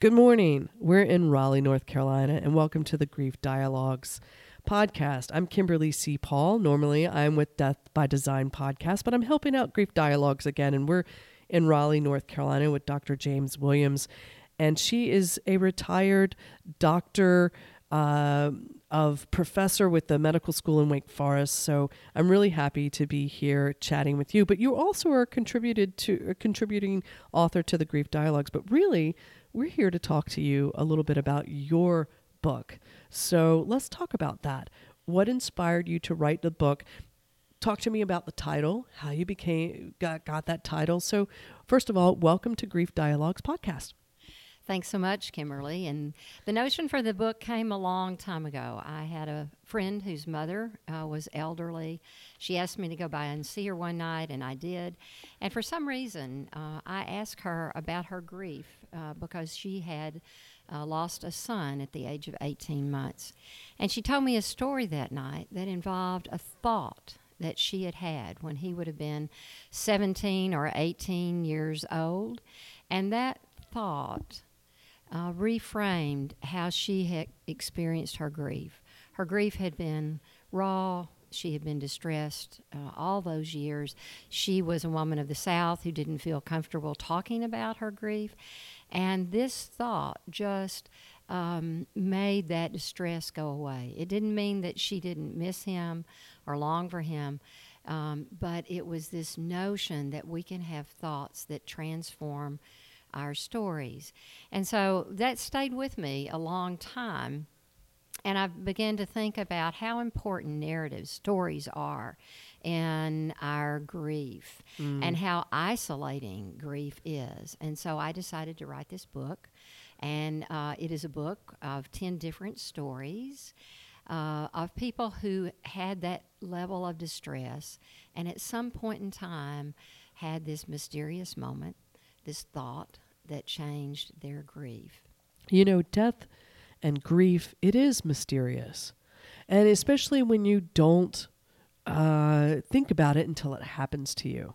Good morning. We're in Raleigh, North Carolina, and welcome to the Grief Dialogues podcast. I'm Kimberly C. Paul. Normally, I'm with Death by Design podcast, but I'm helping out Grief Dialogues again, and we're in Raleigh, North Carolina with Dr. Jane Williams. And she is a retired doctor. Uh, of professor with the medical school in Wake Forest. So I'm really happy to be here chatting with you. But you also are contributed to contributing author to the Grief Dialogues. But really, we're here to talk to you a little bit about your book. So let's talk about that. What inspired you to write the book? Talk to me about the title, how you became got, got that title. So, first of all, welcome to Grief Dialogues podcast. Thanks so much, Kimberly. And the notion for the book came a long time ago. I had a friend whose mother uh, was elderly. She asked me to go by and see her one night, and I did. And for some reason, uh, I asked her about her grief uh, because she had uh, lost a son at the age of 18 months. And she told me a story that night that involved a thought that she had had when he would have been 17 or 18 years old. And that thought uh, reframed how she had experienced her grief. Her grief had been raw. She had been distressed uh, all those years. She was a woman of the South who didn't feel comfortable talking about her grief. And this thought just um, made that distress go away. It didn't mean that she didn't miss him or long for him, um, but it was this notion that we can have thoughts that transform our stories. And so that stayed with me a long time. And I began to think about how important narratives, stories are in our grief mm. and how isolating grief is. And so I decided to write this book. And uh, it is a book of 10 different stories uh, of people who had that level of distress and at some point in time had this mysterious moment, this thought, that changed their grief. You know, death and grief, it is mysterious. And especially when you don't uh, think about it until it happens to you.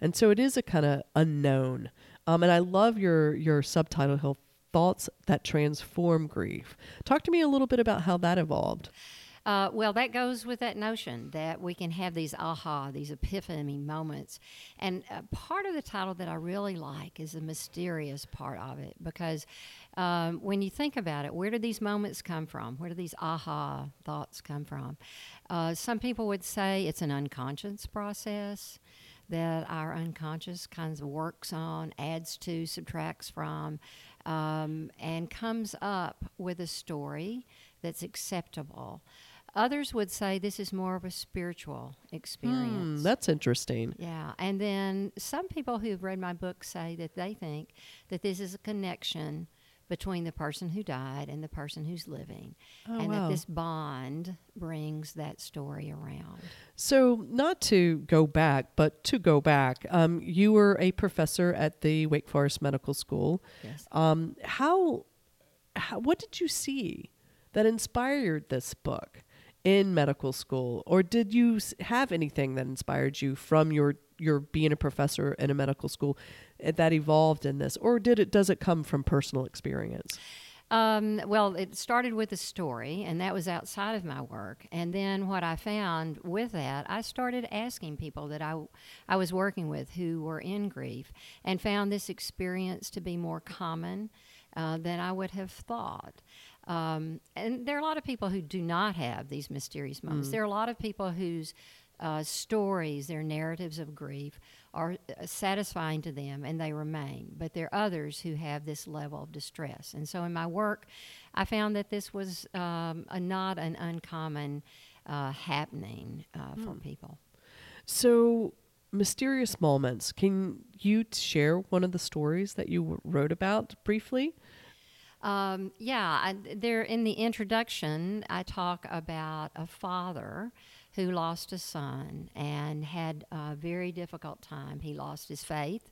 And so it is a kind of unknown. Um, and I love your, your subtitle, Hill Thoughts That Transform Grief. Talk to me a little bit about how that evolved. Uh, well, that goes with that notion that we can have these aha, these epiphany moments. And uh, part of the title that I really like is the mysterious part of it because um, when you think about it, where do these moments come from? Where do these aha thoughts come from? Uh, some people would say it's an unconscious process that our unconscious kinds of works on, adds to, subtracts from, um, and comes up with a story that's acceptable. Others would say this is more of a spiritual experience. Mm, that's interesting. Yeah. And then some people who've read my book say that they think that this is a connection between the person who died and the person who's living. Oh, and wow. that this bond brings that story around. So, not to go back, but to go back, um, you were a professor at the Wake Forest Medical School. Yes. Um, how, how, what did you see that inspired this book? In medical school, or did you have anything that inspired you from your your being a professor in a medical school eh, that evolved in this, or did it does it come from personal experience? Um, well, it started with a story, and that was outside of my work. And then what I found with that, I started asking people that I, I was working with who were in grief and found this experience to be more common uh, than I would have thought. Um, and there are a lot of people who do not have these mysterious moments. Mm. There are a lot of people whose uh, stories, their narratives of grief, are uh, satisfying to them and they remain. But there are others who have this level of distress. And so in my work, I found that this was um, a, not an uncommon uh, happening uh, for mm. people. So, mysterious moments. Can you share one of the stories that you wrote about briefly? Um, yeah, I, there in the introduction, I talk about a father who lost a son and had a very difficult time. He lost his faith.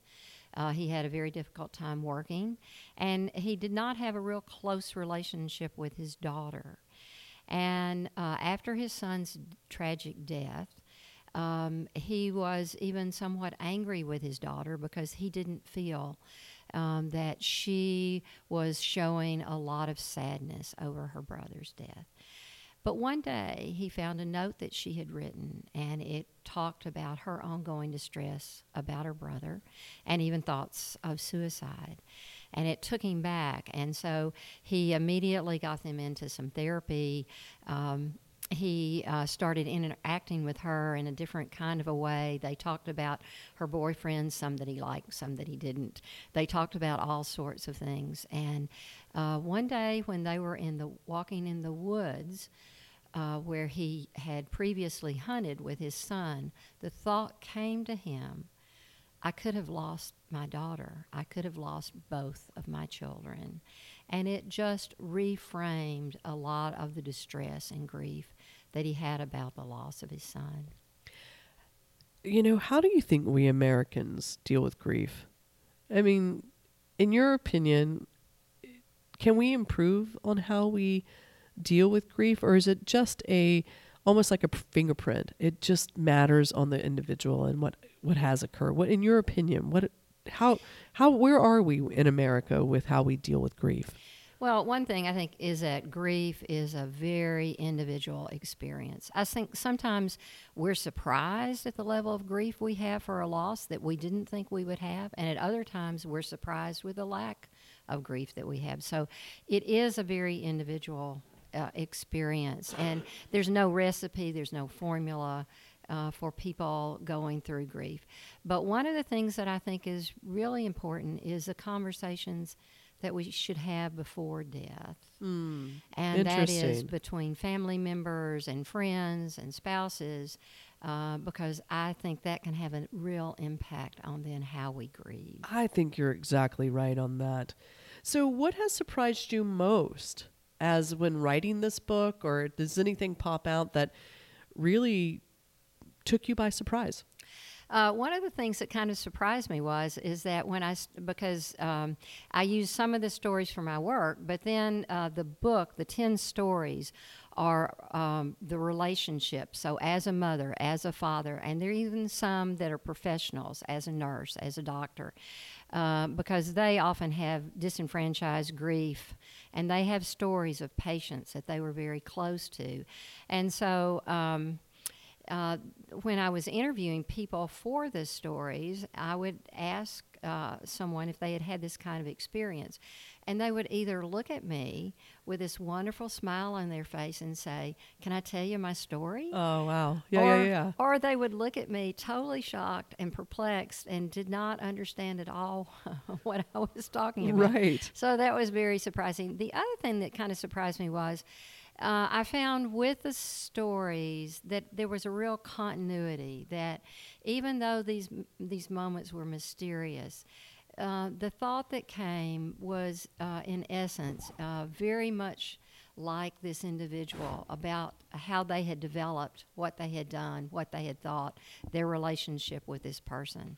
Uh, he had a very difficult time working, and he did not have a real close relationship with his daughter. And uh, after his son's tragic death, um, he was even somewhat angry with his daughter because he didn't feel um, that she was showing a lot of sadness over her brother's death. But one day he found a note that she had written, and it talked about her ongoing distress about her brother and even thoughts of suicide. And it took him back. And so he immediately got them into some therapy. Um, he uh, started interacting with her in a different kind of a way. They talked about her boyfriends, some that he liked, some that he didn't. They talked about all sorts of things. And uh, one day, when they were in the walking in the woods, uh, where he had previously hunted with his son, the thought came to him I could have lost my daughter. I could have lost both of my children. And it just reframed a lot of the distress and grief that he had about the loss of his son. You know, how do you think we Americans deal with grief? I mean, in your opinion, can we improve on how we deal with grief or is it just a almost like a fingerprint it just matters on the individual and what what has occurred what in your opinion what how how where are we in america with how we deal with grief well, one thing I think is that grief is a very individual experience. I think sometimes we're surprised at the level of grief we have for a loss that we didn't think we would have, and at other times we're surprised with the lack of grief that we have. So it is a very individual uh, experience. And there's no recipe, there's no formula. Uh, for people going through grief. But one of the things that I think is really important is the conversations that we should have before death. Mm, and that is between family members and friends and spouses, uh, because I think that can have a real impact on then how we grieve. I think you're exactly right on that. So, what has surprised you most? as when writing this book, or does anything pop out that really took you by surprise? Uh, one of the things that kind of surprised me was is that when I because um, I use some of the stories for my work, but then uh, the book, the ten stories, are um, the relationship. So as a mother, as a father, and there are even some that are professionals, as a nurse, as a doctor, uh, because they often have disenfranchised grief and they have stories of patients that they were very close to. And so um, uh, when I was interviewing people for the stories, I would ask uh, someone if they had had this kind of experience. And they would either look at me with this wonderful smile on their face and say, Can I tell you my story? Oh, wow. Yeah, or, yeah, yeah. Or they would look at me totally shocked and perplexed and did not understand at all what I was talking about. Right. So that was very surprising. The other thing that kind of surprised me was, uh, I found with the stories that there was a real continuity. That even though these these moments were mysterious, uh, the thought that came was, uh, in essence, uh, very much like this individual about how they had developed, what they had done, what they had thought, their relationship with this person.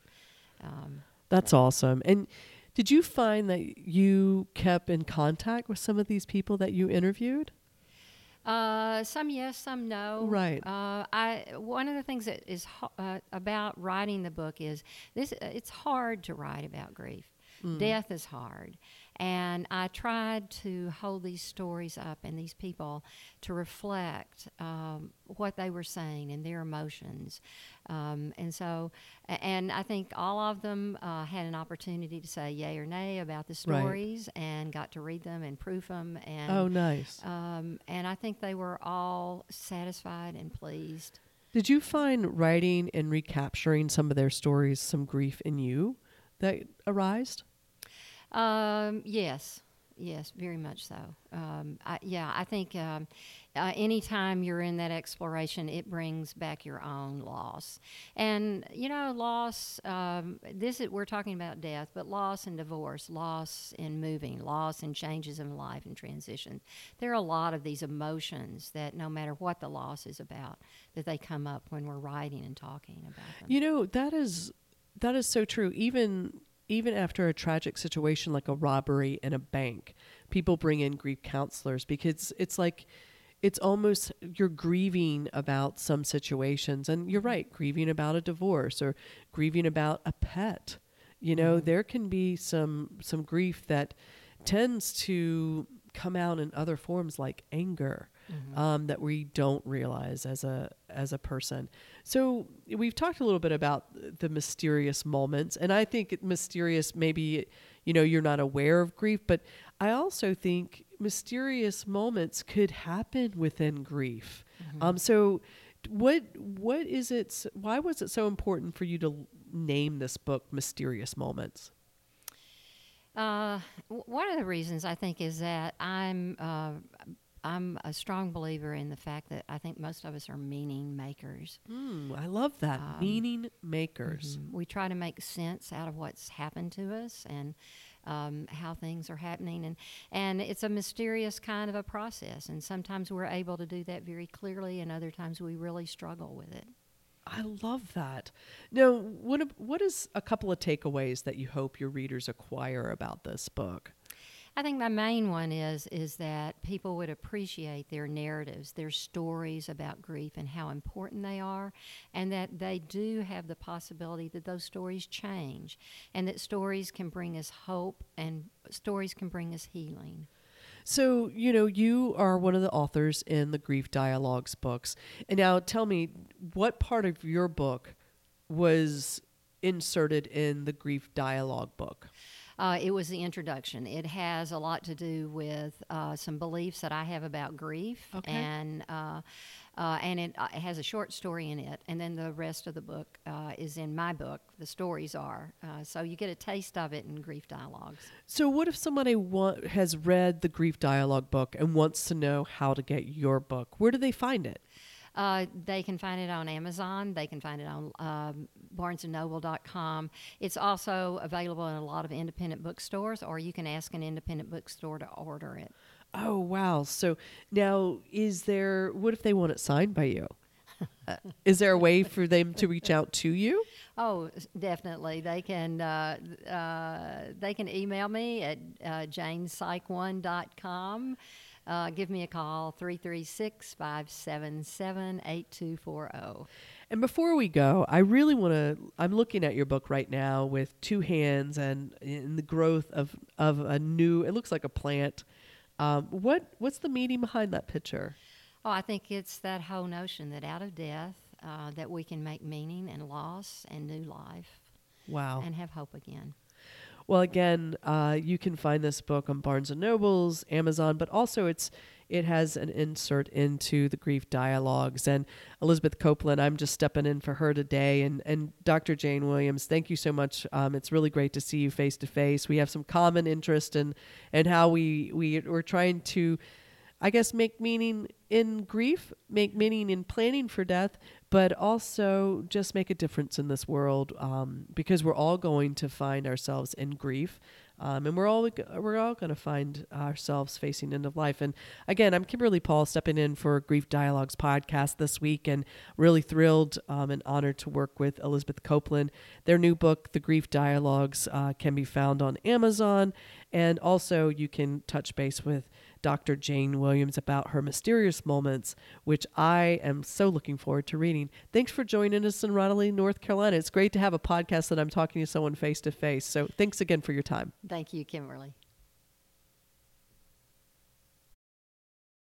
Um, That's awesome. And did you find that you kept in contact with some of these people that you interviewed? Uh, some yes, some no. Right. Uh, I one of the things that is uh, about writing the book is this. It's hard to write about grief. Mm. Death is hard, and I tried to hold these stories up and these people to reflect um, what they were saying and their emotions. Um, and so, and I think all of them uh, had an opportunity to say yay or nay about the stories right. and got to read them and proof them. And, oh, nice. Um, and I think they were all satisfied and pleased. Did you find writing and recapturing some of their stories some grief in you that arised? Um, yes, yes, very much so. Um, I, yeah, I think um, uh, anytime you're in that exploration, it brings back your own loss. And you know, loss. Um, this is, we're talking about death, but loss and divorce, loss in moving, loss and changes in life and transition. There are a lot of these emotions that, no matter what the loss is about, that they come up when we're writing and talking about them. You know, that is that is so true. Even even after a tragic situation like a robbery in a bank, people bring in grief counselors because it's like it's almost you're grieving about some situations. And you're right grieving about a divorce or grieving about a pet. You know, mm-hmm. there can be some some grief that tends to come out in other forms like anger um, that we don't realize as a as a person. So we've talked a little bit about the mysterious moments, and I think mysterious maybe you know you're not aware of grief, but I also think mysterious moments could happen within grief. Um, so what what is it? Why was it so important for you to name this book "Mysterious Moments"? Uh, w- one of the reasons I think is that I'm uh, I'm a strong believer in the fact that I think most of us are meaning makers. Mm, I love that Um, meaning makers. Mhm. We try to make sense out of what's happened to us and um, how things are happening, and and it's a mysterious kind of a process. And sometimes we're able to do that very clearly, and other times we really struggle with it. I love that. Now, what what is a couple of takeaways that you hope your readers acquire about this book? I think my main one is is that people would appreciate their narratives, their stories about grief and how important they are, and that they do have the possibility that those stories change, and that stories can bring us hope and stories can bring us healing. So, you know, you are one of the authors in the Grief Dialogues books. And now tell me what part of your book was inserted in the Grief Dialogue book? Uh, it was the introduction. It has a lot to do with uh, some beliefs that I have about grief, Okay. and uh, uh, and it, uh, it has a short story in it, and then the rest of the book uh, is in my book. The stories are uh, so you get a taste of it in Grief Dialogues. So, what if somebody has read the Grief Dialogue book and wants to know how to get your book? Where do they find it? Uh, they can find it on Amazon. They can find it on um, BarnesandNoble.com. It's also available in a lot of independent bookstores, or you can ask an independent bookstore to order it. Oh, wow. So, now is there, what if they want it signed by you? Uh, is there a way for them to reach out to you? Oh, definitely. They can uh, uh, they can email me at uh, janepsych1.com. Uh, give me a call 336-577-8240. And before we go, I really want to. I'm looking at your book right now with two hands and in the growth of of a new. It looks like a plant. Um, what what's the meaning behind that picture? Oh, I think it's that whole notion that out of death uh, that we can make meaning and loss and new life Wow. and have hope again. Well, again, uh, you can find this book on Barnes and Nobles, Amazon, but also it's it has an insert into the grief dialogues. And Elizabeth Coplan, I'm just stepping in for her today. And and Dr. Jane Williams, thank you so much. Um, it's really great to see you face to face. We have some common interest in and how we we we're trying to. I guess make meaning in grief, make meaning in planning for death, but also just make a difference in this world um, because we're all going to find ourselves in grief. Um, and we're all we're all going to find ourselves facing end of life. And again, I'm Kimberly Paul stepping in for Grief Dialogues podcast this week, and really thrilled um, and honored to work with Elizabeth Coplan. Their new book, The Grief Dialogues, uh, can be found on Amazon, and also you can touch base with Dr. Jane Williams about her mysterious moments, which I am so looking forward to reading. Thanks for joining us in Raleigh, North Carolina. It's great to have a podcast that I'm talking to someone face to face. So thanks again for your time. Thank you, Kimberly.